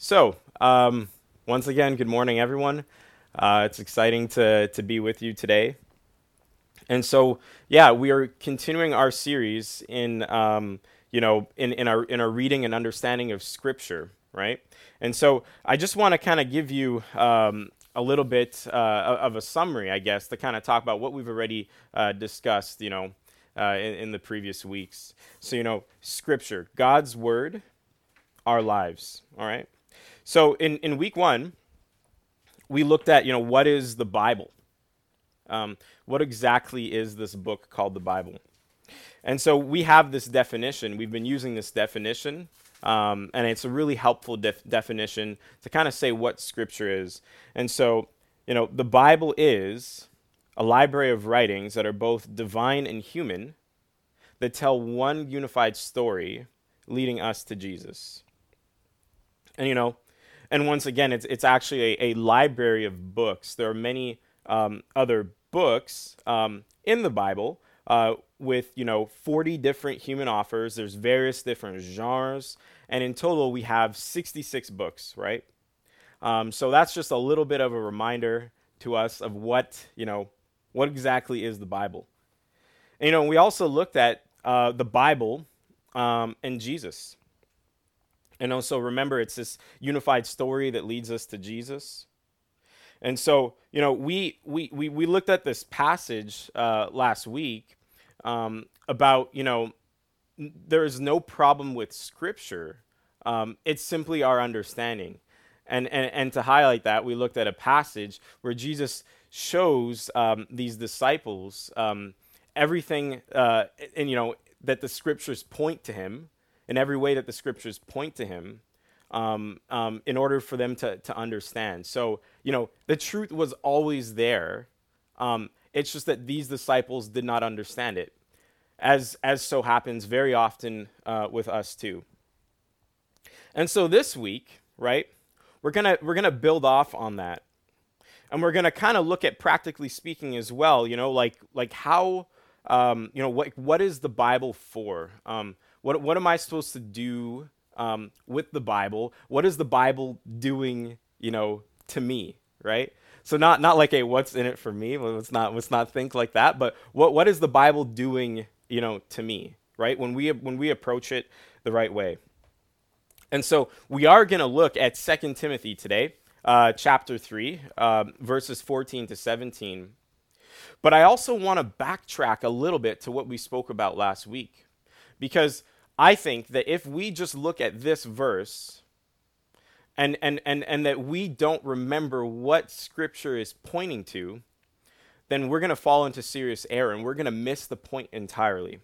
So, um, once again, good morning, everyone. Uh, it's exciting to, to be with you today. And so, yeah, we are continuing our series in, um, you know, in, in, our, in our reading and understanding of Scripture, right? And so I just want to kind of give you um, a little bit uh, of a summary, I guess, to kind of talk about what we've already uh, discussed, you know, uh, in, in the previous weeks. So, you know, Scripture, God's Word, our lives, all right? So in, in week one, we looked at, you know, what is the Bible? Um, what exactly is this book called the Bible? And so we have this definition. We've been using this definition, um, and it's a really helpful def- definition to kind of say what Scripture is. And so, you know, the Bible is a library of writings that are both divine and human that tell one unified story leading us to Jesus. And, you know, and once again, it's it's actually a, a library of books. There are many um, other books um, in the Bible uh, with you know 40 different human authors. There's various different genres, and in total we have 66 books, right? Um, so that's just a little bit of a reminder to us of what you know what exactly is the Bible. And, you know, we also looked at uh, the Bible um, and Jesus. And also remember, it's this unified story that leads us to Jesus. And so, you know, we we we, we looked at this passage uh, last week um, about, you know, there is no problem with Scripture. Um, it's simply our understanding. And, and, and to highlight that, we looked at a passage where Jesus shows um, these disciples um, everything, uh, and you know, that the Scriptures point to Him, in every way that the scriptures point to him um, um, in order for them to, to understand. So, you know, the truth was always there. Um, it's just that these disciples did not understand it, as, as so happens very often uh, with us too. And so this week, right, we're going to we're gonna build off on that. And we're going to kind of look at practically speaking as well, you know, like, like how, um, you know, what, what is the Bible for? Um, what, what am I supposed to do um, with the Bible? What is the Bible doing, you know, to me, right? So not not like, hey, what's in it for me? let's not let's not think like that. But what what is the Bible doing, you know, to me, right? When we when we approach it the right way. And so we are going to look at Second Timothy today, uh, chapter 3, uh, verses 14 to 17. But I also want to backtrack a little bit to what we spoke about last week. Because I think that if we just look at this verse and, and, and, and that we don't remember what Scripture is pointing to, then we're going to fall into serious error and we're going to miss the point entirely.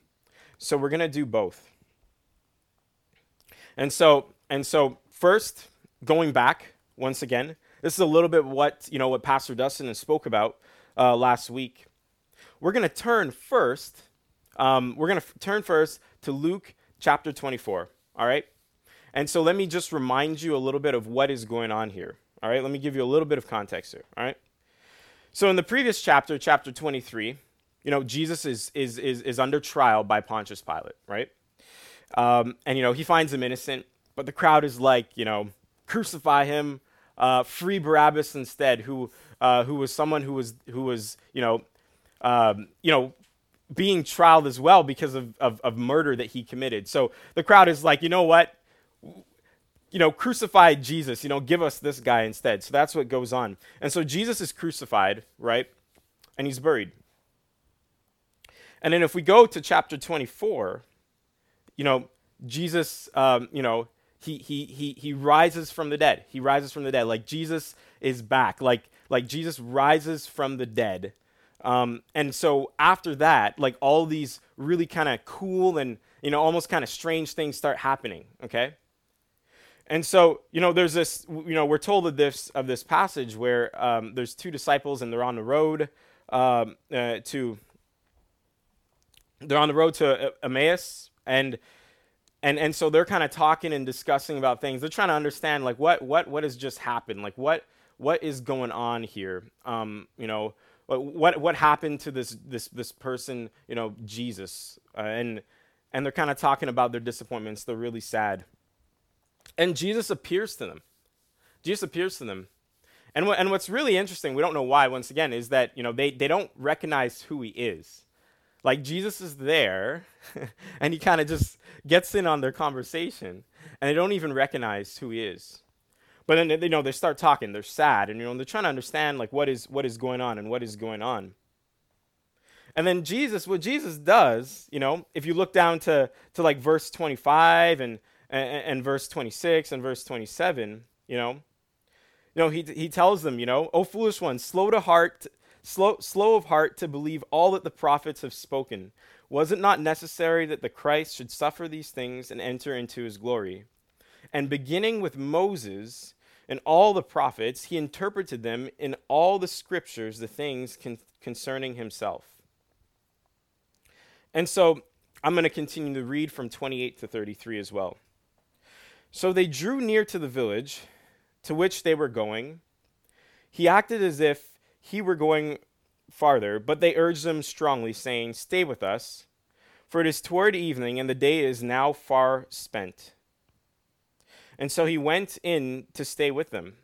So we're going to do both. And so, and so first, going back once again, this is a little bit what you know what Pastor Dustin spoke about uh, last week. We're going to turn first. Um, we're going to f- turn first to Luke chapter 24. All right? And so let me just remind you a little bit of what is going on here. All right? Let me give you a little bit of context here. All right? So in the previous chapter, chapter 23, you know, Jesus is, is, is, is under trial by Pontius Pilate, right? Um, and, you know, he finds him innocent, but the crowd is like, you know, crucify him, uh, free Barabbas instead, who, uh, who was someone who was, who was, you know, um, you know, being trialed as well because of, of, of murder that he committed. So the crowd is like, you know what? You know, crucify Jesus, you know, give us this guy instead. So that's what goes on. And so Jesus is crucified, right? And he's buried. And then if we go to chapter 24, you know, Jesus, um, you know, he, he, he, he rises from the dead. He rises from the dead. Like Jesus is back. Like, like Jesus rises from the dead um, and so after that, like all these really kind of cool and you know almost kind of strange things start happening. Okay. And so you know there's this you know we're told of this of this passage where um, there's two disciples and they're on the road um, uh, to they're on the road to Emmaus and and and so they're kind of talking and discussing about things. They're trying to understand like what what what has just happened, like what what is going on here. Um, you know, what what happened to this this this person you know jesus uh, and and they're kind of talking about their disappointments they're really sad and jesus appears to them Jesus appears to them. And, and what's really interesting, we don't know why, once again, is that you know, they, they don't recognize who he is. Like Jesus is there, and he kind of just gets in on their conversation, and they don't even recognize who he is. But then you know they start talking. They're sad, and you know they're trying to understand like what is what is going on and what is going on. And then Jesus, what Jesus does, you know, if you look down to to like verse 25 and and, and verse 26 and verse 27, you know, you know he he tells them, you know, oh foolish ones, slow to heart, slow slow of heart to believe all that the prophets have spoken. Was it not necessary that the Christ should suffer these things and enter into his glory? And beginning with Moses and all the prophets, he interpreted them in all the scriptures, the things con- concerning himself. And so I'm going to continue to read from 28 to 33 as well. So they drew near to the village to which they were going. He acted as if he were going farther, but they urged him strongly, saying, Stay with us, for it is toward evening, and the day is now far spent. And so he went in to stay with them.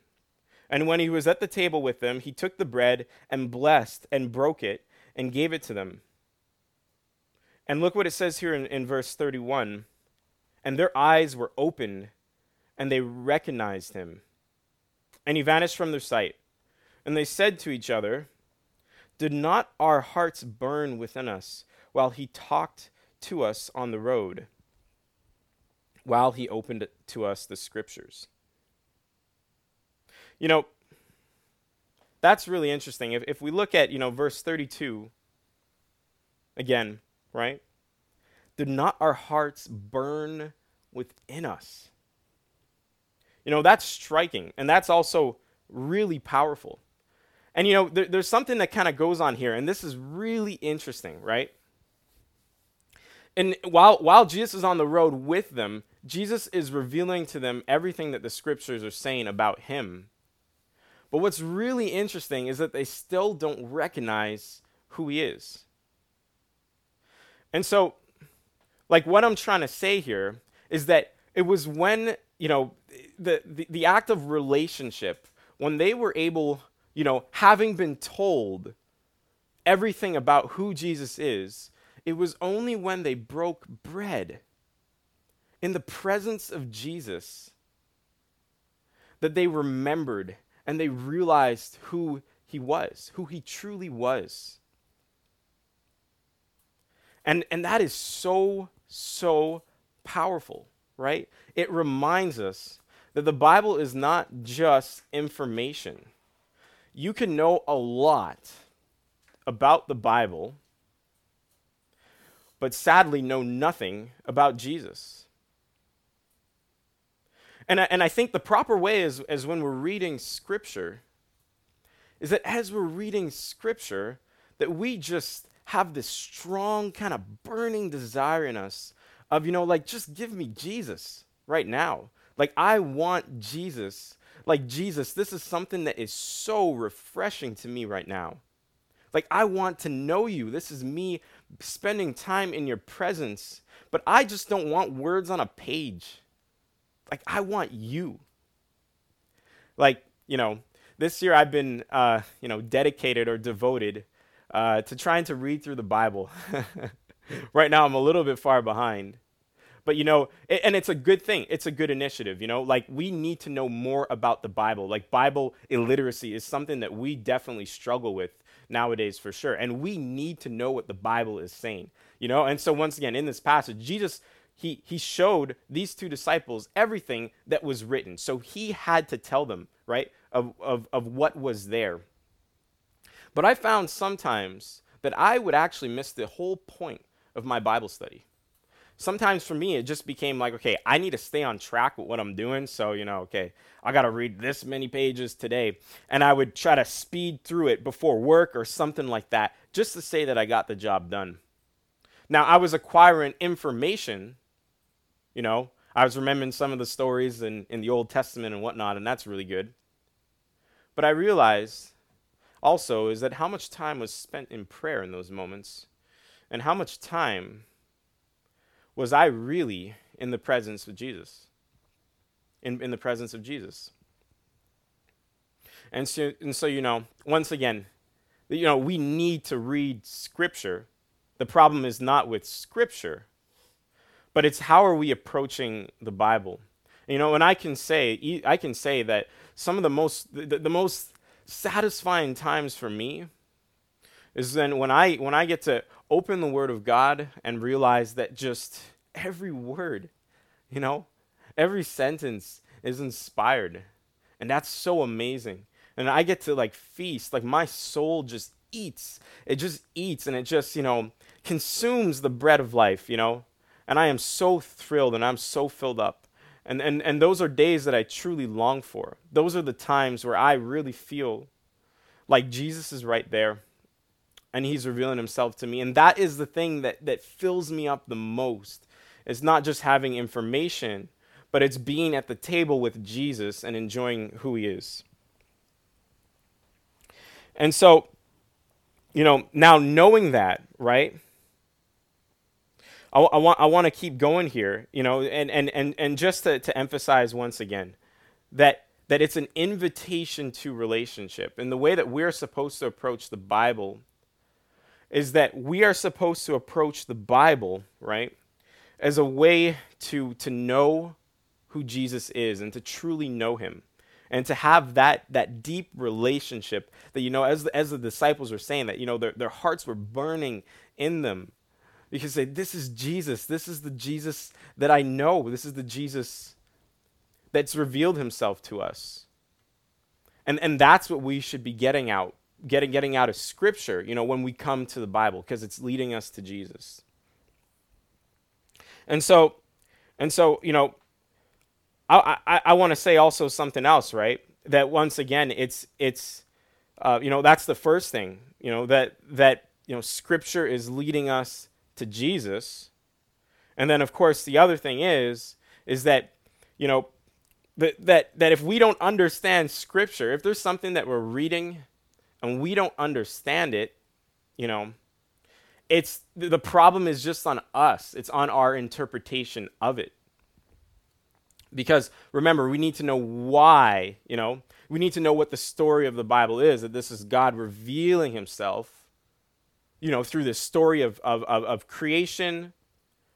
And when he was at the table with them, he took the bread and blessed and broke it and gave it to them. And look what it says here in, in verse 31 And their eyes were opened, and they recognized him. And he vanished from their sight. And they said to each other, Did not our hearts burn within us while he talked to us on the road? While he opened to us the scriptures. You know, that's really interesting. If, if we look at, you know, verse 32 again, right? Did not our hearts burn within us? You know, that's striking. And that's also really powerful. And, you know, there, there's something that kind of goes on here. And this is really interesting, right? And while, while Jesus is on the road with them, Jesus is revealing to them everything that the scriptures are saying about him. But what's really interesting is that they still don't recognize who he is. And so, like, what I'm trying to say here is that it was when, you know, the, the, the act of relationship, when they were able, you know, having been told everything about who Jesus is, it was only when they broke bread in the presence of Jesus that they remembered and they realized who he was, who he truly was. And, and that is so, so powerful, right? It reminds us that the Bible is not just information. You can know a lot about the Bible, but sadly know nothing about Jesus. And I, and I think the proper way is, is when we're reading Scripture, is that as we're reading Scripture, that we just have this strong kind of burning desire in us of, you know, like, just give me Jesus right now. Like, I want Jesus. Like, Jesus, this is something that is so refreshing to me right now. Like, I want to know you. This is me spending time in your presence. But I just don't want words on a page. Like, I want you. Like, you know, this year I've been, uh, you know, dedicated or devoted uh, to trying to read through the Bible. right now, I'm a little bit far behind. But, you know, it, and it's a good thing. It's a good initiative, you know? Like, we need to know more about the Bible. Like, Bible illiteracy is something that we definitely struggle with nowadays for sure. And we need to know what the Bible is saying, you know? And so, once again, in this passage, Jesus he, he showed these two disciples everything that was written. So he had to tell them, right, of, of, of what was there. But I found sometimes that I would actually miss the whole point of my Bible study. Sometimes for me, it just became like, okay, I need to stay on track with what I'm doing. So, you know, okay, I got to read this many pages today. And I would try to speed through it before work or something like that, just to say that I got the job done. Now, I was acquiring information you know, I was remembering some of the stories in, in the Old Testament and whatnot, and that's really good. But I realized also is that how much time was spent in prayer in those moments, and how much time was I really in the presence of Jesus? In, in the presence of Jesus. And so, and so, you know, once again, you know, we need to read Scripture. The problem is not with Scripture, but it's how are we approaching the Bible. You know, and I can say, I can say that some of the most, the, the most satisfying times for me is then when I when I get to open the Word of God and realize that just every word, you know, every sentence is inspired, and that's so amazing. And I get to like feast, like my soul just eats. It just eats, and it just you know consumes the bread of life, you know. And I am so thrilled, and I'm so filled up. And, and, and those are days that I truly long for. Those are the times where I really feel like Jesus is right there and he's revealing himself to me. And that is the thing that, that fills me up the most. It's not just having information, but it's being at the table with Jesus and enjoying who he is. And so, you know, now knowing that, right? I, I want I want to keep going here, you know, and and and and just to, to emphasize once again that that it's an invitation to relationship, and the way that we're supposed to approach the Bible is that we are supposed to approach the Bible, right, as a way to to know who Jesus is and to truly know Him and to have that that deep relationship that you know as the, as the disciples were saying that you know their, their hearts were burning in them you can say, This is Jesus. This is the Jesus that I know. This is the Jesus that's revealed himself to us. And, and that's what we should be getting out, getting, getting out of Scripture, you know, when we come to the Bible, because it's leading us to Jesus. And so, and so, you know, I, I, I want to say also something else, right? That once again, it's, it's, uh, you know, that's the first thing, you know, that, that, you know, Scripture is leading us to Jesus. And then of course the other thing is is that you know that that that if we don't understand scripture, if there's something that we're reading and we don't understand it, you know, it's the problem is just on us. It's on our interpretation of it. Because remember, we need to know why, you know, we need to know what the story of the Bible is, that this is God revealing himself you know, through this story of, of, of, of creation,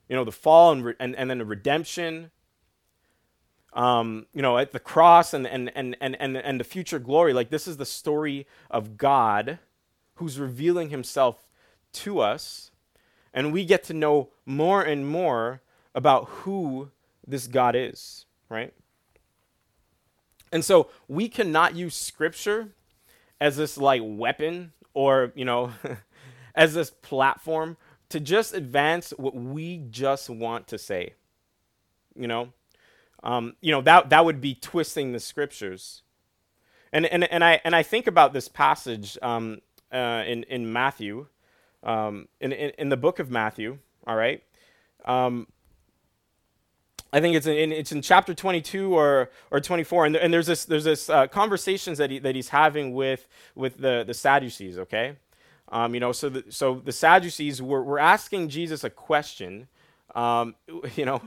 you know, the fall and, re- and, and then the redemption, um, you know, at the cross and, and, and, and, and, and the future glory. Like, this is the story of God who's revealing himself to us. And we get to know more and more about who this God is, right? And so we cannot use scripture as this like weapon or, you know, as this platform to just advance what we just want to say. You know, um, you know that that would be twisting the scriptures. And and and I and I think about this passage um, uh, in in Matthew, um, in, in, in the book of Matthew. All right. Um, I think it's in it's in chapter 22 or or 24, and, and there's this there's this uh, conversations that he, that he's having with with the the Sadducees. Okay, um, you know, so the, so the Sadducees were, were asking Jesus a question, um, you know,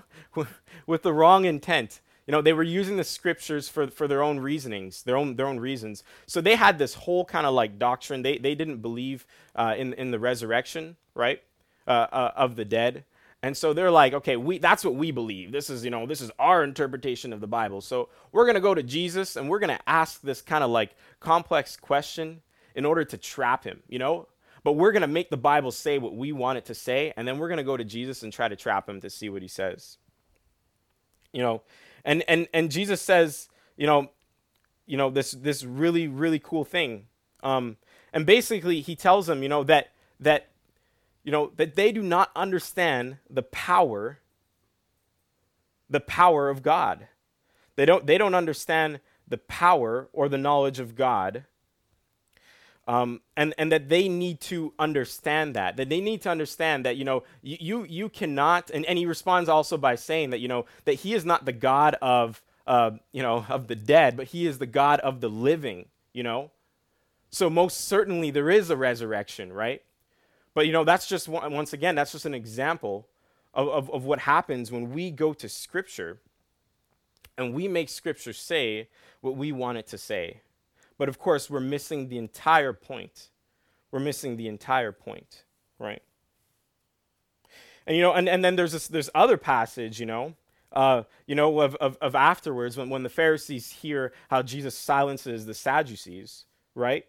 with the wrong intent. You know, they were using the scriptures for, for their own reasonings, their own, their own reasons. So they had this whole kind of like doctrine. They, they didn't believe uh, in, in the resurrection, right, uh, uh, of the dead. And so they're like, okay, we that's what we believe. This is, you know, this is our interpretation of the Bible. So we're going to go to Jesus and we're going to ask this kind of like complex question in order to trap him, you know? But we're going to make the Bible say what we want it to say, and then we're going to go to Jesus and try to trap him to see what he says. You know, and and and Jesus says, you know, you know this this really really cool thing. Um, and basically he tells them, you know, that that you know that they do not understand the power the power of God. They don't they don't understand the power or the knowledge of God um, and and that they need to understand that that they need to understand that you know you you, cannot and, and he responds also by saying that you know that he is not the god of uh, you know of the dead but he is the god of the living you know? So most certainly there is a resurrection right? But you know that's just once again that's just an example of, of, of what happens when we go to scripture and we make scripture say what we want it to say But of course, we're missing the entire point. We're missing the entire point, right? And you know, and, and then there's this there's other passage, you know, uh, you know, of, of, of afterwards when, when the Pharisees hear how Jesus silences the Sadducees, right?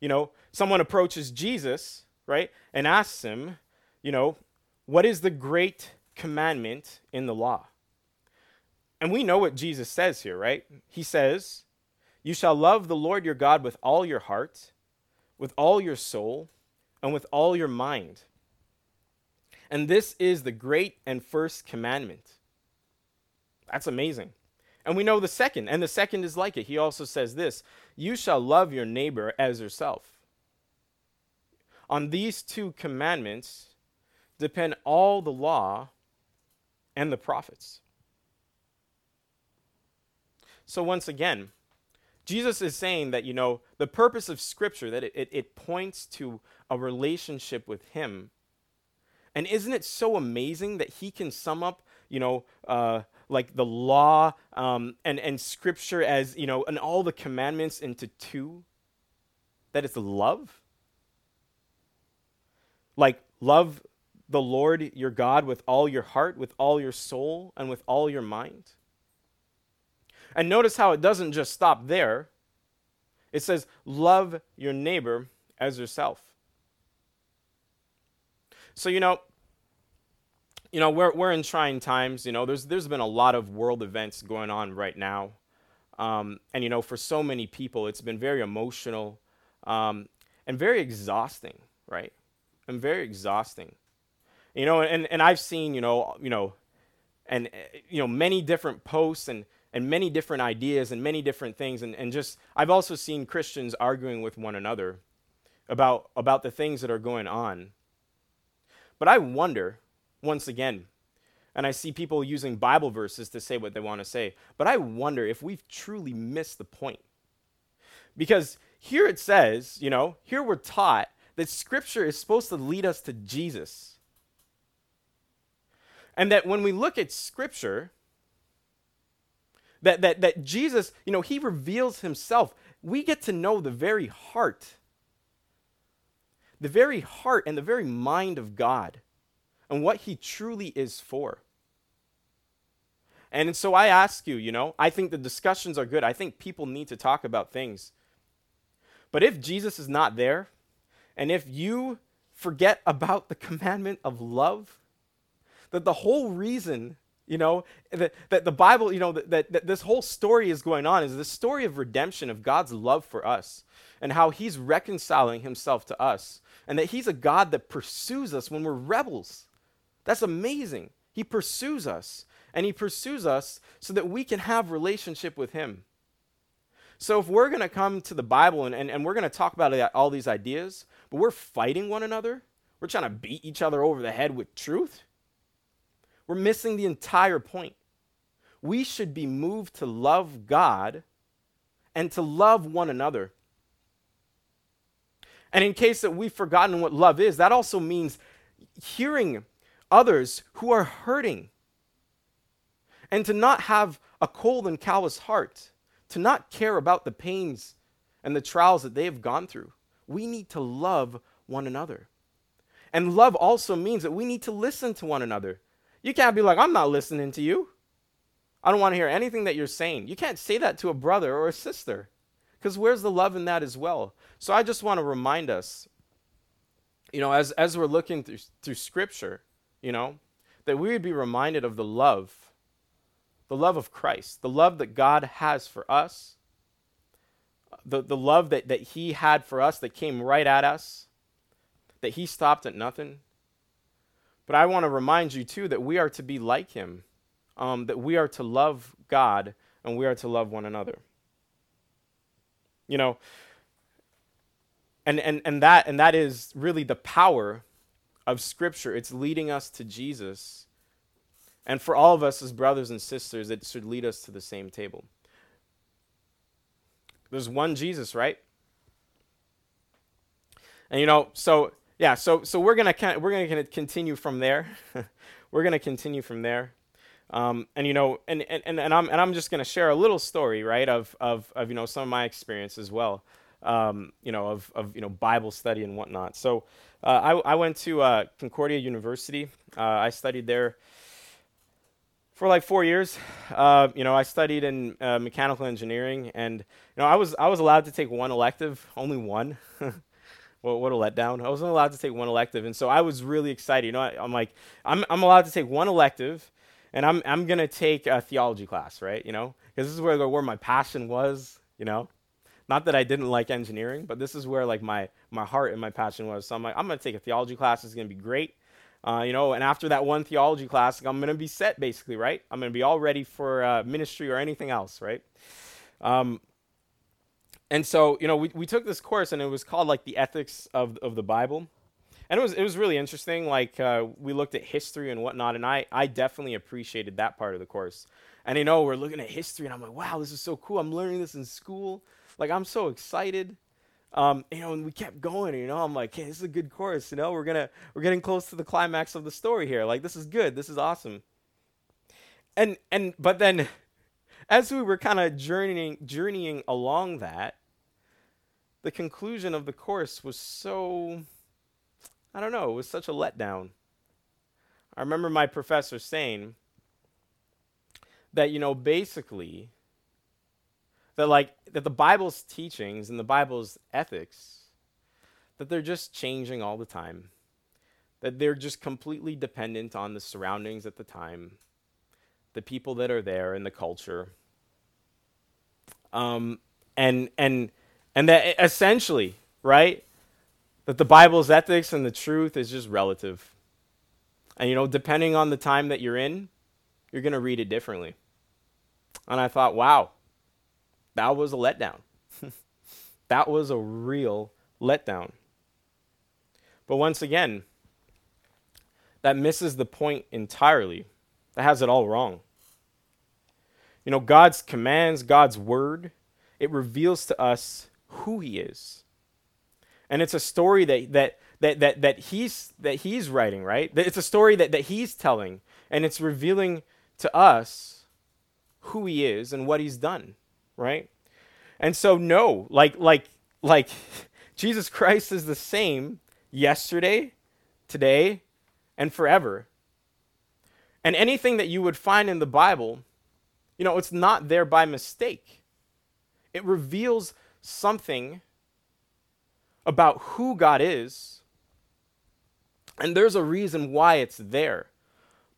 You know, someone approaches Jesus, right, and asks him, you know, what is the great commandment in the law? And we know what Jesus says here, right? He says, You shall love the Lord your God with all your heart, with all your soul, and with all your mind. And this is the great and first commandment. That's amazing. And we know the second, and the second is like it. He also says this You shall love your neighbor as yourself. On these two commandments depend all the law and the prophets. So, once again, Jesus is saying that, you know, the purpose of Scripture, that it, it, it points to a relationship with Him. And isn't it so amazing that He can sum up, you know, uh, like the law um, and, and scripture as, you know, and all the commandments into two? That it's love? Like, love the Lord your God with all your heart, with all your soul, and with all your mind. And notice how it doesn't just stop there. It says, love your neighbor as yourself. So, you know, you know, we're, we're in trying times. You know, there's, there's been a lot of world events going on right now. Um, and, you know, for so many people, it's been very emotional um, and very exhausting, right? And very exhausting. You know, and, and I've seen, you know, you know, and, you know, many different posts and, and many different ideas and many different things. And, and just, I've also seen Christians arguing with one another about, about the things that are going on. But I wonder, once again. And I see people using Bible verses to say what they want to say. But I wonder if we've truly missed the point. Because here it says, you know, here we're taught that Scripture is supposed to lead us to Jesus. And that when we look at Scripture, that, that, that Jesus, you know, he reveals himself. We get to know the very heart, the very heart and the very mind of God and what he truly is for. And so I ask you, you know, I think the discussions are good. I think people need to talk about things. But if Jesus is not there, and if you forget about the commandment of love, that the whole reason, you know, that, that the Bible, you know, that, that, this whole story is going on is the story of redemption, of God's love for us, and how he's reconciling himself to us, and that he's a God that pursues us when we're rebels. That's amazing. He pursues us, and he pursues us so that we can have relationship with him. So if we're going to come to the Bible and, and, and we're going to talk about all these ideas, but we're fighting one another, we're trying to beat each other over the head with truth, we're missing the entire point. We should be moved to love God and to love one another. And in case that we've forgotten what love is, that also means hearing others who are hurting. And to not have a cold and callous heart, to not care about the pains and the trials that they have gone through. We need to love one another. And love also means that we need to listen to one another. You can't be like, I'm not listening to you. I don't want to hear anything that you're saying. You can't say that to a brother or a sister because where's the love in that as well? So I just want to remind us, you know, as, as we're looking through, through scripture, you know, that we would be reminded of the love, the love of Christ, the love that God has for us, the, the love that, that He had for us that came right at us, that He stopped at nothing. But I want to remind you, too, that we are to be like Him, um, that we are to love God and we are to love one another. You know, and, and, and, that, and that is really the power of Scripture. It's leading us to Jesus. And for all of us as brothers and sisters, it should lead us to the same table. There's one Jesus, right? And you know, so yeah, so so we're gonna we're gonna continue from there. we're gonna continue from there. Um, and you know, and, and, and and I'm and I'm just gonna share a little story, right, of of of you know some of my experience as well, um, you know, of of you know Bible study and whatnot. So uh, I I went to uh, Concordia University. Uh, I studied there for like four years. Uh, you know, I studied in uh, mechanical engineering, and you know, I was I was allowed to take one elective, only one. well, what a letdown! I wasn't allowed to take one elective, and so I was really excited. You know, I, am like, I'm I'm allowed to take one elective, and I'm I'm gonna take a theology class, right? You know, because this is where where my passion was. You know, not that I didn't like engineering, but this is where like my my heart and my passion was. So I'm like, I'm gonna take a theology class. It's gonna be great. Uh, you know, and after that one theology class, I'm going to be set basically, right? I'm going to be all ready for uh, ministry or anything else, right? Um, and so, you know, we, we took this course and it was called like the ethics of, of the Bible. And it was, it was really interesting. Like, uh, we looked at history and whatnot, and I, I definitely appreciated that part of the course. And, you know, we're looking at history, and I'm like, wow, this is so cool. I'm learning this in school. Like, I'm so excited. Um, you know, and we kept going. You know, I'm like, hey, this is a good course. You know, we're gonna we're getting close to the climax of the story here. Like, this is good. This is awesome. And and but then, as we were kind of journeying journeying along that, the conclusion of the course was so, I don't know, it was such a letdown. I remember my professor saying that you know basically that like that the Bible's teachings and the Bible's ethics that they're just changing all the time. That they're just completely dependent on the surroundings at the time, the people that are there and the culture. Um, and and and that essentially, right? That the Bible's ethics and the truth is just relative. And you know, depending on the time that you're in, you're going to read it differently. And I thought, wow, that was a letdown. that was a real letdown. But once again, that misses the point entirely. That has it all wrong. You know, God's commands, God's word, it reveals to us who he is. And it's a story that that that that, that he's that he's writing, right? It's a story that, that he's telling, and it's revealing to us who he is and what he's done right? And so no, like like like Jesus Christ is the same yesterday, today, and forever. And anything that you would find in the Bible, you know, it's not there by mistake. It reveals something about who God is, and there's a reason why it's there.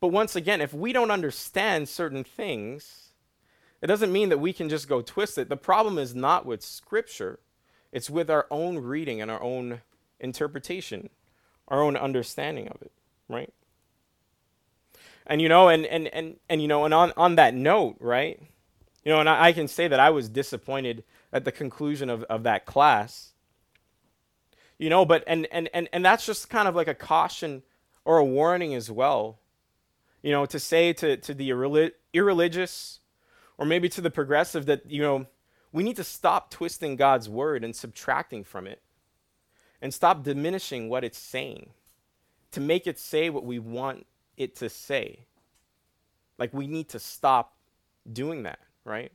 But once again, if we don't understand certain things, it doesn't mean that we can just go twist it. The problem is not with Scripture, it's with our own reading and our own interpretation, our own understanding of it, right? And you know, and and and and you know, and on on that note, right? You know, and I, I can say that I was disappointed at the conclusion of, of that class. You know, but and and and and that's just kind of like a caution or a warning as well. You know, to say to to the irreli- irreligious or maybe to the progressive that, you know, we need to stop twisting God's word and subtracting from it and stop diminishing what it's saying to make it say what we want it to say. Like, we need to stop doing that, right?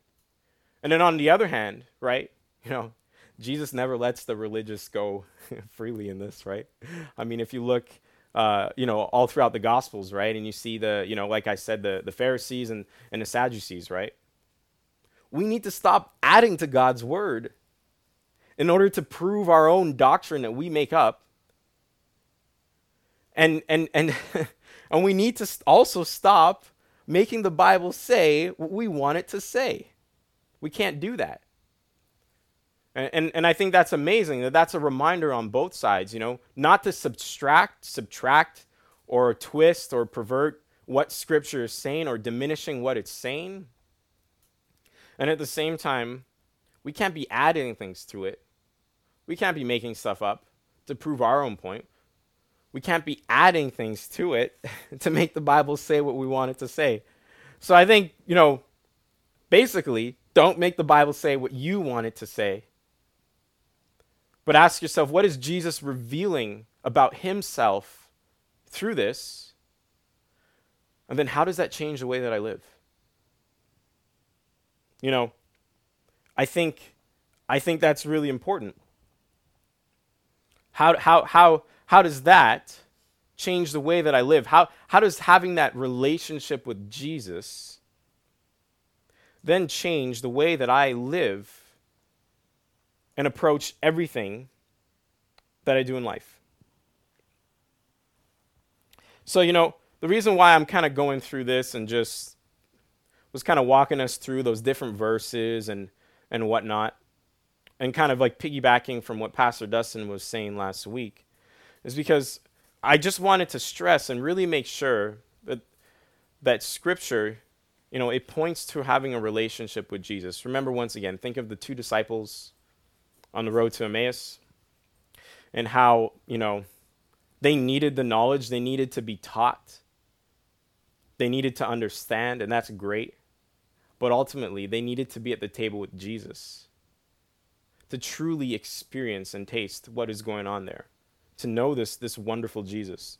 And then on the other hand, right, you know, Jesus never lets the religious go freely in this, right? I mean, if you look, uh, you know, all throughout the Gospels, right, and you see the, you know, like I said, the, the Pharisees and, and the Sadducees, right? we need to stop adding to God's word in order to prove our own doctrine that we make up. And and and and we need to also stop making the Bible say what we want it to say. We can't do that. And, and, and I think that's amazing that that's a reminder on both sides, you know, not to subtract, subtract, or twist or pervert what Scripture is saying or diminishing what it's saying, and at the same time, we can't be adding things to it. We can't be making stuff up to prove our own point. We can't be adding things to it to make the Bible say what we want it to say. So I think, you know, basically, don't make the Bible say what you want it to say. But ask yourself, what is Jesus revealing about himself through this? And then how does that change the way that I live? You know, I think I think that's really important. How how how how does that change the way that I live? How how does having that relationship with Jesus then change the way that I live and approach everything that I do in life? So, you know, the reason why I'm kind of going through this and just was kind of walking us through those different verses and and whatnot, and kind of like piggybacking from what Pastor Dustin was saying last week, is because I just wanted to stress and really make sure that that Scripture, you know, it points to having a relationship with Jesus. Remember, once again, think of the two disciples on the road to Emmaus, and how you know they needed the knowledge, they needed to be taught they needed to understand, and that's great. But ultimately, they needed to be at the table with Jesus to truly experience and taste what is going on there, to know this, this wonderful Jesus.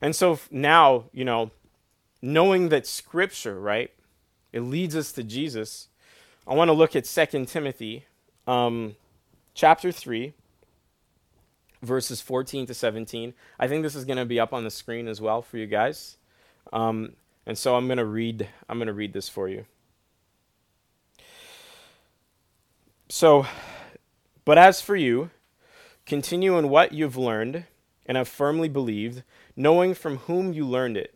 And so now, you know, knowing that Scripture, right, it leads us to Jesus, I want to look at 2 Timothy um, chapter 3, verses 14 to 17. I think this is going to be up on the screen as well for you guys. Um, and so I'm going to read I'm going to read this for you. So, but as for you, continue in what you've learned and have firmly believed, knowing from whom you learned it,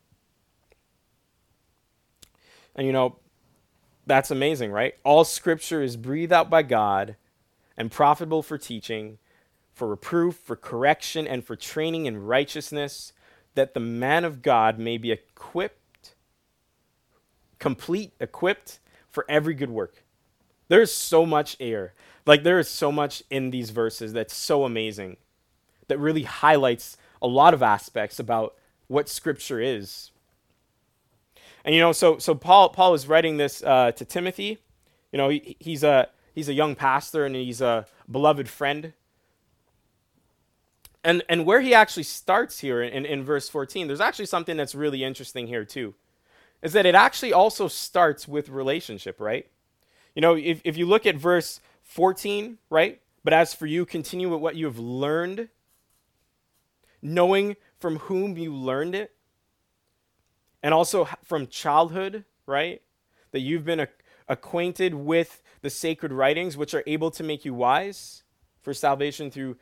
And you know, that's amazing, right? All scripture is breathed out by God and profitable for teaching, for reproof, for correction, and for training in righteousness that the man of God may be equipped, complete, equipped for every good work. There's so much air. Like, there is so much in these verses that's so amazing, that really highlights a lot of aspects about what Scripture is. And you know, so so Paul Paul is writing this uh, to Timothy. You know, he, he's a he's a young pastor and he's a beloved friend and and where he actually starts here in, in verse 14 there's actually something that's really interesting here too is that it actually also starts with relationship right you know if, if you look at verse 14 right but as for you continue with what you have learned knowing from whom you learned it and also from childhood right that you've been a, acquainted with the sacred writings which are able to make you wise for salvation through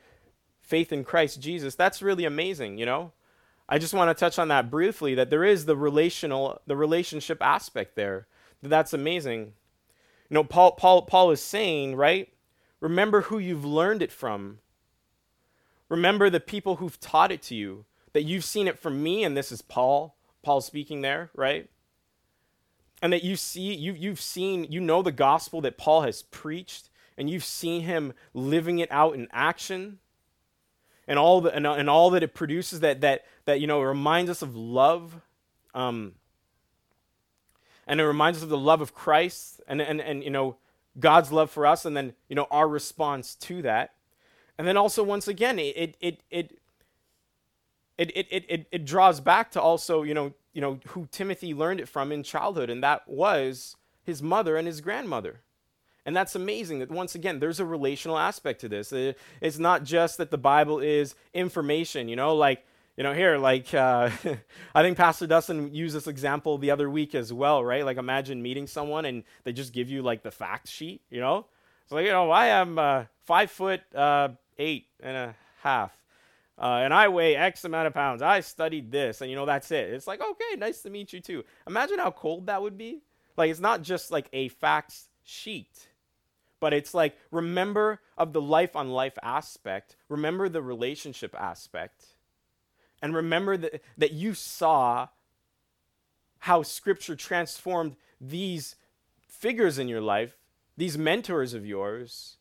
faith in Christ Jesus, that's really amazing, you know? I just want to touch on that briefly that there is the relational the relationship aspect there. That's amazing. You know, Paul Paul Paul is saying, right? Remember who you've learned it from. Remember the people who've taught it to you. That you've seen it from me and this is Paul. Paul speaking there, right? And that you see you you've seen you know the gospel that Paul has preached and you've seen him living it out in action and all the, and, and all that it produces that that that you know reminds us of love um, and it reminds us of the love of Christ and and and you know God's love for us and then you know our response to that and then also once again it it it it it, it, it, it draws back to also you know you know who Timothy learned it from in childhood and that was his mother and his grandmother and that's amazing that once again, there's a relational aspect to this. It's not just that the Bible is information, you know, like, you know, here, like, uh, I think Pastor Dustin used this example the other week as well, right? Like, imagine meeting someone and they just give you, like, the fact sheet, you know? It's like, you know, I am uh, five foot uh, eight and a half. Uh, and I weigh X amount of pounds. I studied this, and you know that's it. It's like okay, nice to meet you too. Imagine how cold that would be. Like it's not just like a facts sheet but it's like remember of the life on life aspect, remember the relationship aspect, and remember that, that you saw how scripture transformed these figures in your life, these mentors of yours,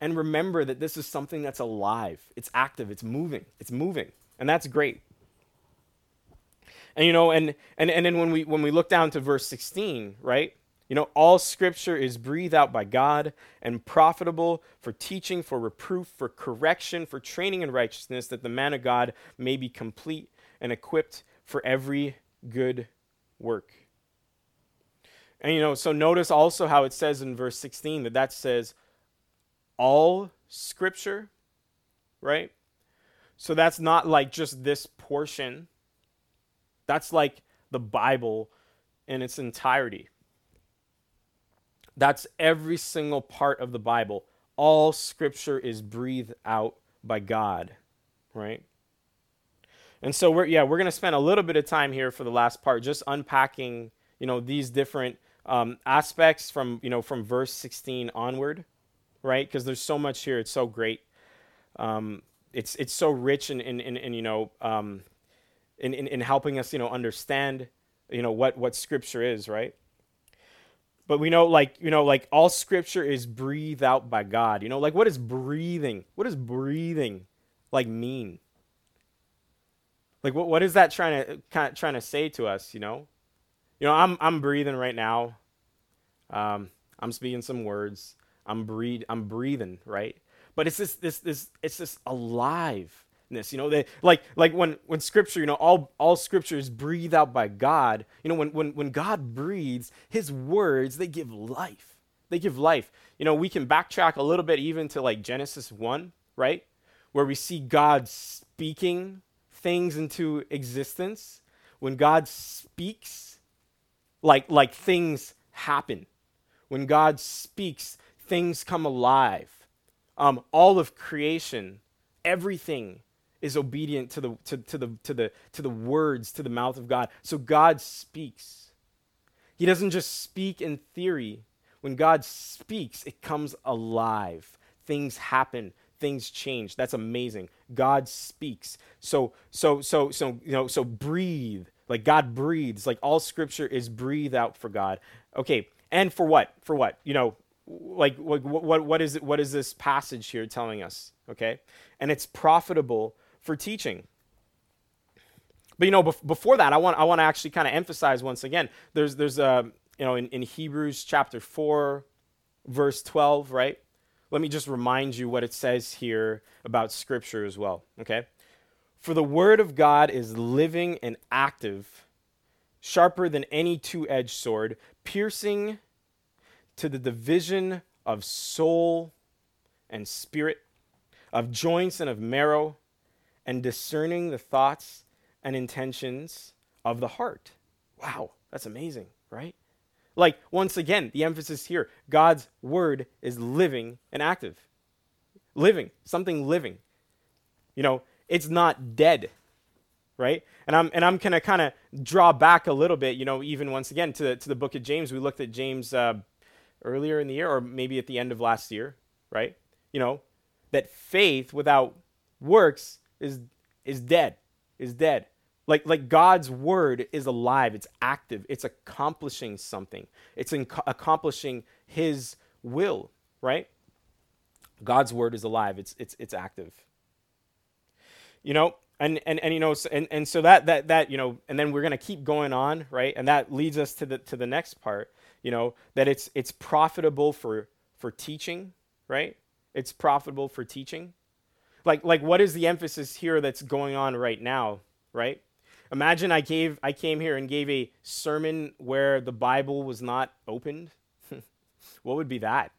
and remember that this is something that's alive. It's active, it's moving, it's moving. And that's great. And you know, and and, and then when we when we look down to verse 16, right? You know, all scripture is breathed out by God and profitable for teaching, for reproof, for correction, for training in righteousness, that the man of God may be complete and equipped for every good work. And you know, so notice also how it says in verse 16 that that says all scripture, right? So that's not like just this portion. That's like the Bible in its entirety. That's every single part of the Bible. All scripture is breathed out by God, right? And so we're yeah, we're going to spend a little bit of time here for the last part just unpacking, you know, these different um, aspects from, you know, from verse 16 onward, right? Because there's so much here. It's so great. Um, it's it's so rich in in, in, in you know um, in, in in helping us you know understand you know what what scripture is, right? But we know like you know like all scripture is breathed out by God. You know like what is breathing? What does breathing like mean? Like what what is that trying to kind of trying to say to us? You know, you know I'm I'm breathing right now. Um, I'm speaking some words. I'm breathe I'm breathing right, but it's this this this it's this aliveness. You know, like like when when Scripture, you know, all all Scripture is breathed out by God. You know, when when when God breathes, His words they give life. They give life. You know, we can backtrack a little bit even to like Genesis one, right, where we see God speaking things into existence, when God speaks, like, like things happen. When God speaks, things come alive. Um, all of creation, everything is obedient to the, to, to, the, to, the, to the words, to the mouth of God. So God speaks. He doesn't just speak in theory. When God speaks, it comes alive. Things happen things change. That's amazing. God speaks. So so so so you know so breathe. Like God breathes. Like all scripture is breathe out for God. Okay. And for what? For what? You know, like what what what is what is this passage here telling us? Okay? And it's profitable for teaching. But you know, before that, I want I want to actually kind of emphasize once again. There's there's a uh, you know in, in Hebrews chapter four, verse twelve, right? let me just remind you what it says here about Scripture as well, okay? For the Word of God is living and active, sharper than any two edged sword, piercing to the division of soul and spirit, of joints and of marrow, and discerning the thoughts and intentions of the heart. Wow, that's amazing, right? Like, once again, the emphasis here God's word is living and active. Living, something living. You know, it's not dead, right? And I'm, and I'm going to kind of draw back a little bit, you know, even once again to, to the book of James. We looked at James uh, earlier in the year, or maybe at the end of last year, right? You know, that faith without works is, is dead, is dead. Like, like God's word is alive, it's active, it's accomplishing something, it's inc- accomplishing His will, right? God's word is alive, it's, it's, it's active. You know, and, and, and you know, and, and so that, that, that, you know, and then we're going to keep going on, right? And that leads us to the, to the next part, you know, that it's, it's profitable for, for teaching, right? It's profitable for teaching. Like, like what is the emphasis here that's going on right now, right? Imagine I gave I came here and gave a sermon where the Bible was not opened. what would be that?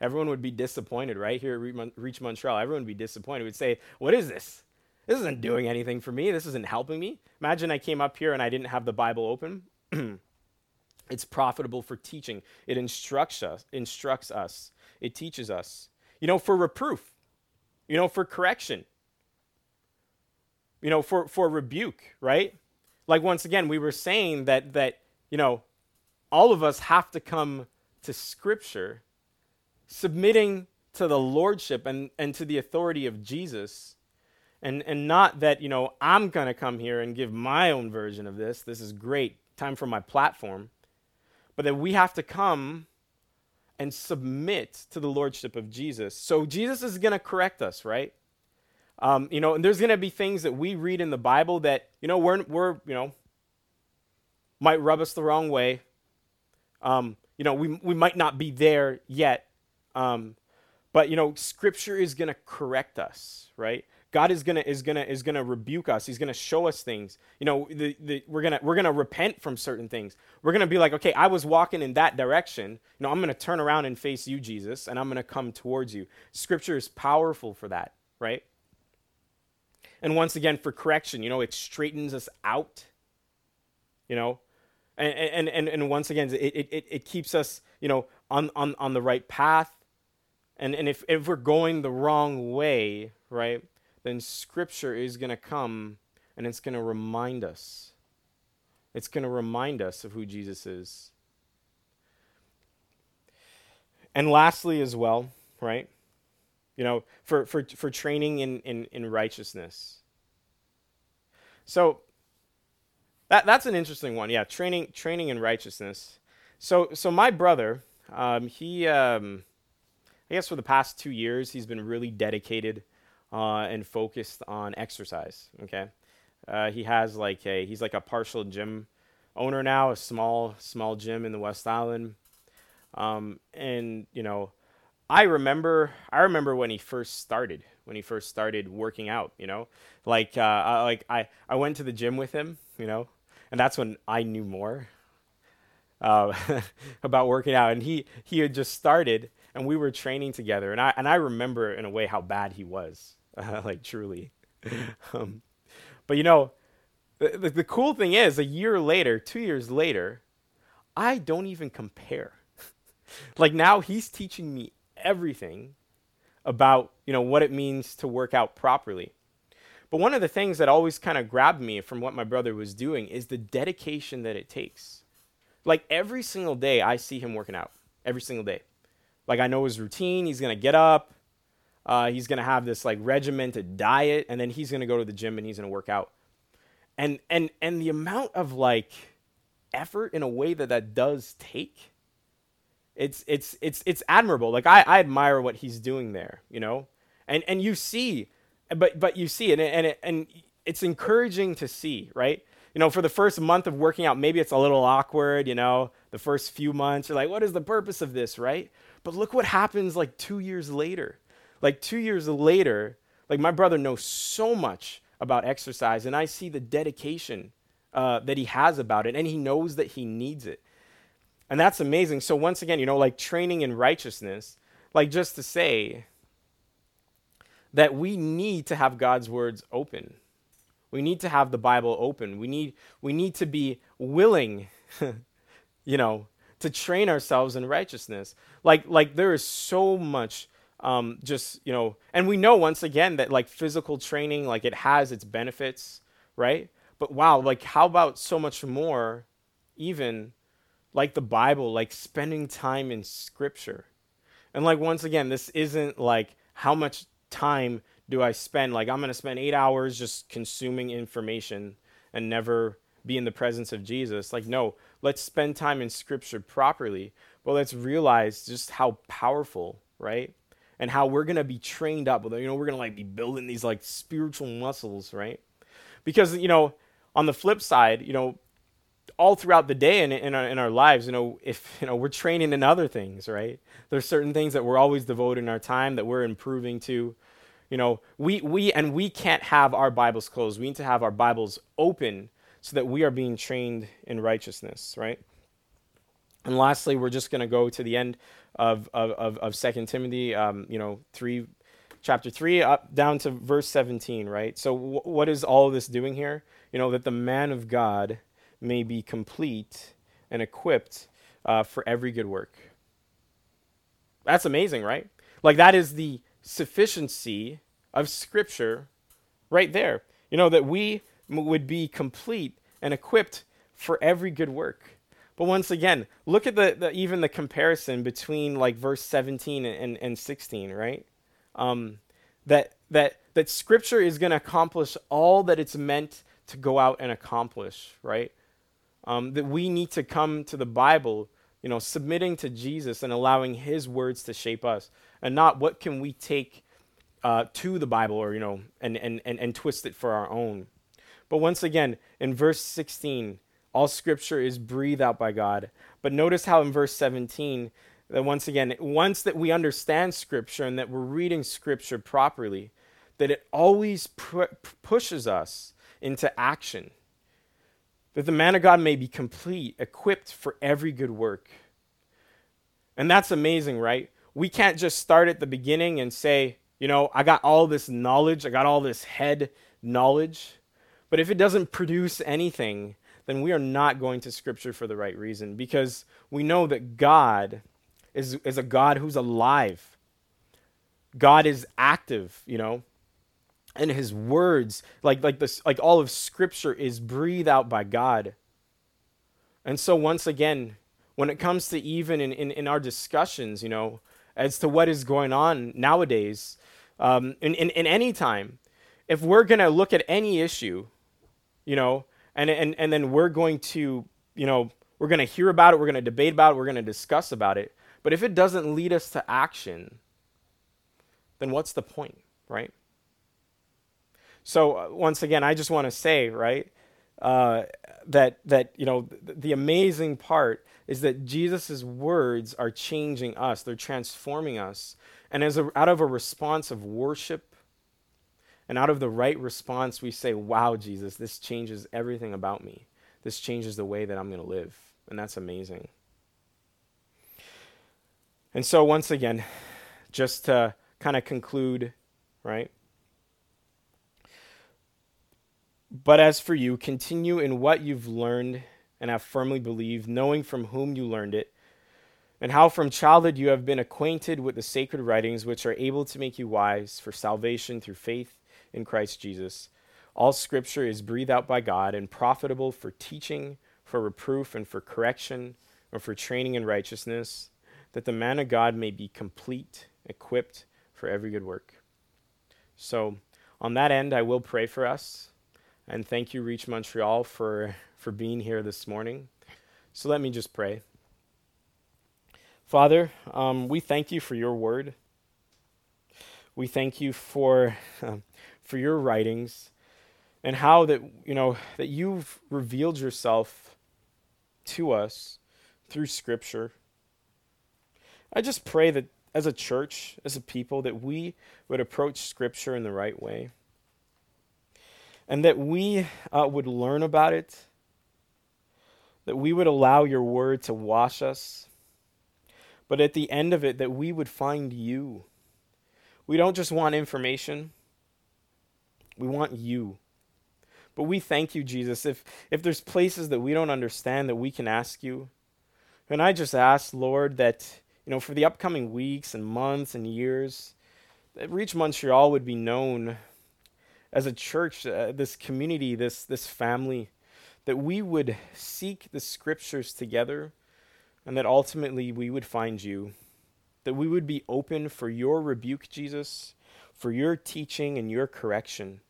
Everyone would be disappointed, right? Here at Reach Montreal, everyone would be disappointed. Would say, "What is this? This isn't doing anything for me. This isn't helping me." Imagine I came up here and I didn't have the Bible open. it's profitable for teaching. It instructs us, instructs us. It teaches us. You know, for reproof. You know, for correction you know, for, for rebuke, right? Like once again, we were saying that that, you know, all of us have to come to scripture submitting to the lordship and, and to the authority of Jesus. And and not that, you know, I'm gonna come here and give my own version of this. This is great. time for my platform, but that we have to come and submit to the lordship of Jesus. So Jesus is going to correct us, right? Um, you know, and there's going to be things that we read in the Bible that, you know, we're, we're you know, might rub us the wrong way. Um, you know, we, we might not be there yet. Um, but, you know, Scripture is going to correct us, right? God is gonna is gonna is gonna rebuke us. He's gonna show us things. You know, the, the, we're gonna we're gonna repent from certain things. We're gonna be like, okay, I was walking in that direction. You know, I'm gonna turn around and face you, Jesus, and I'm gonna come towards you. Scripture is powerful for that, right? And once again, for correction, you know, it straightens us out. You know, and and and, and once again, it, it, it keeps us, you know, on, on, on the right path. And and if, if we're going the wrong way, right? Then Scripture is going to come and it's going to remind us. It's going to remind us of who Jesus is. And lastly, as well, right? You know, for, for, for training in, in, in righteousness. So that, that's an interesting one. Yeah, training, training in righteousness. So, so my brother, um, he, um, I guess for the past two years, he's been really dedicated uh, and focused on exercise. Okay, uh, he has like a he's like a partial gym owner now, a small small gym in the West Island, um, and you know. I remember I remember when he first started when he first started working out you know? Like uh, I, like I, I went to the gym with him you know? And that's when I knew more uh, about working out. And he he had just started and we were training together. And I and I remember in a way how bad he was uh, like truly. um, but you know, the, the cool thing is, a year later, two years later, I don't even compare. like now, he's teaching me everything about you know what it means to work out properly. But one of the things that always kind of grabbed me from what my brother was doing is the dedication that it takes. Like every single day, I see him working out. Every single day. Like I know his routine. He's gonna get up. Uh, he's going to have this like regimented diet, and then he's going to go to the gym and he's going to work out. And and and the amount of like effort in a way that that does take, it's it's it's it's admirable. Like I, I admire what he's doing there, you know, and and you see, but but you see, and and it, and it's encouraging to see, right? You know, for the first month of working out, maybe it's a little awkward, you know, the first few months, you're like, what is the purpose of this, right? But look what happens like two years later like two years later, like my brother knows so much about exercise, and I see the dedication uh, that he has about it, and he knows that he needs it. And that's amazing. So, once again, you know, like training in righteousness, like just to say that we need to have God's words open. We need to have the Bible open. We need, we need to be willing, you know, to train ourselves in righteousness. Like, like there is so much um, just you know and we know once again that like physical training like it has its benefits right? But wow like how about so much more even like the bible like spending time in scripture? And like once again this isn't like how much time do i spend? Like i'm going to spend 8 hours just consuming information and never be in the presence of jesus. Like no let's spend time in scripture properly. But let's realize just how powerful right and how we're going to be trained up. You know, we're going to like be building these like spiritual muscles, right? Because, you know, on the flip side, you know, all throughout the day in, in, our, in our lives, you know, if, you know, we're training in other things, right? There's certain things that we're always devoting our time that we're improving to. You know, we, we, and we can't have our Bibles closed. We need to have our Bibles open so that we are being trained in righteousness, right? And lastly, we're just going to go to the end of, of, of, 2 Timothy, um, you know, 3, chapter 3, up down to verse 17, right? So, w- what is all this doing here? You know, that the man of God may be complete and equipped uh, for every good work. That's amazing, right? Like, that is the sufficiency of Scripture right there. You know, that we would be complete and equipped for every good work. But once again, look at the, the even the comparison between like verse 17 and, and 16, right? Um, that that that scripture is going to accomplish all that it's meant to go out and accomplish, right? Um, that we need to come to the Bible, you know, submitting to Jesus and allowing His words to shape us, and not what can we take uh, to the Bible or you know, and, and and and twist it for our own. But once again, in verse 16, all Scripture is breathed out by God. But notice how in verse 17 that once again, once that we understand Scripture and that we're reading Scripture properly, that it always pushes us into action. That the man of God may be complete, equipped for every good work. And that's amazing, right? We can't just start at the beginning and say, you know, I got all this knowledge, I got all this head knowledge. But if it doesn't produce anything, then we are not going to Scripture for the right reason because we know that God is, is a God who's alive. God is active, you know, and his words, like like this, like all of Scripture is breathed out by God. And so once again, when it comes to even in, in, in our discussions, you know, as to what is going on nowadays, um, in, in, in any time, if we're going to look at any issue, you know, and, and, and then we're going to, you know, we're going to hear about it, we're going to debate about it, we're going to discuss about it. But if it doesn't lead us to action, then what's the point, right? So uh, once again, I just want to say, right, uh, that that you know th- the amazing part is that Jesus' words are changing us; they're transforming us, and as a, out of a response of worship, and out of the right response, we say, "Wow, Jesus, this changes everything about me. This changes the way that I'm going to live," and that's amazing. And so, once again, just to kind of conclude, right? But as for you, continue in what you've learned and have firmly believed, knowing from whom you learned it, and how from childhood you have been acquainted with the sacred writings, which are able to make you wise for salvation through faith in Christ Jesus. All scripture is breathed out by God and profitable for teaching, for reproof, and for correction, or for training in righteousness that the man of God may be complete, equipped for every good work. So, on that end, I will pray for us. And thank you, Reach Montreal, for, for being here this morning. So, let me just pray. Father, um, we thank you for your word. We thank you for, uh, for your writings and how that, you know, that you've revealed yourself to us through Scripture. I just pray that as a church, as a people, that we would approach Scripture in the right way. And that we uh, would learn about it. That we would allow your word to wash us. But at the end of it, that we would find you. We don't just want information, we want you. But we thank you, Jesus. If, if there's places that we don't understand, that we can ask you. And I just ask, Lord, that you know, for the upcoming weeks and months and years, that Reach Montreal would be known as a church, uh, this community, this this family, that we would seek the scriptures together, and that ultimately we would find you, that we would be open for your rebuke, Jesus, for your teaching and your correction,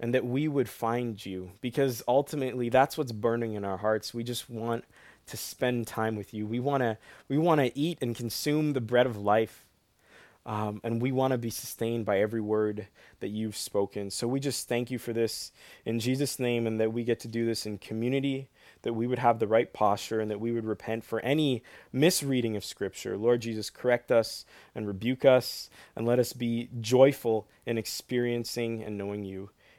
and that we would find you, because ultimately that's what's burning in our hearts. We just want to spend time with you. We want to we want to eat and consume the bread of life. Um, and we want to be sustained by every word that you've spoken. So we just thank you for this in Jesus' name, and that we get to do this in community, that we would have the right posture, and that we would repent for any misreading of Scripture. Lord Jesus, correct us and rebuke us, and let us be joyful in experiencing and knowing you.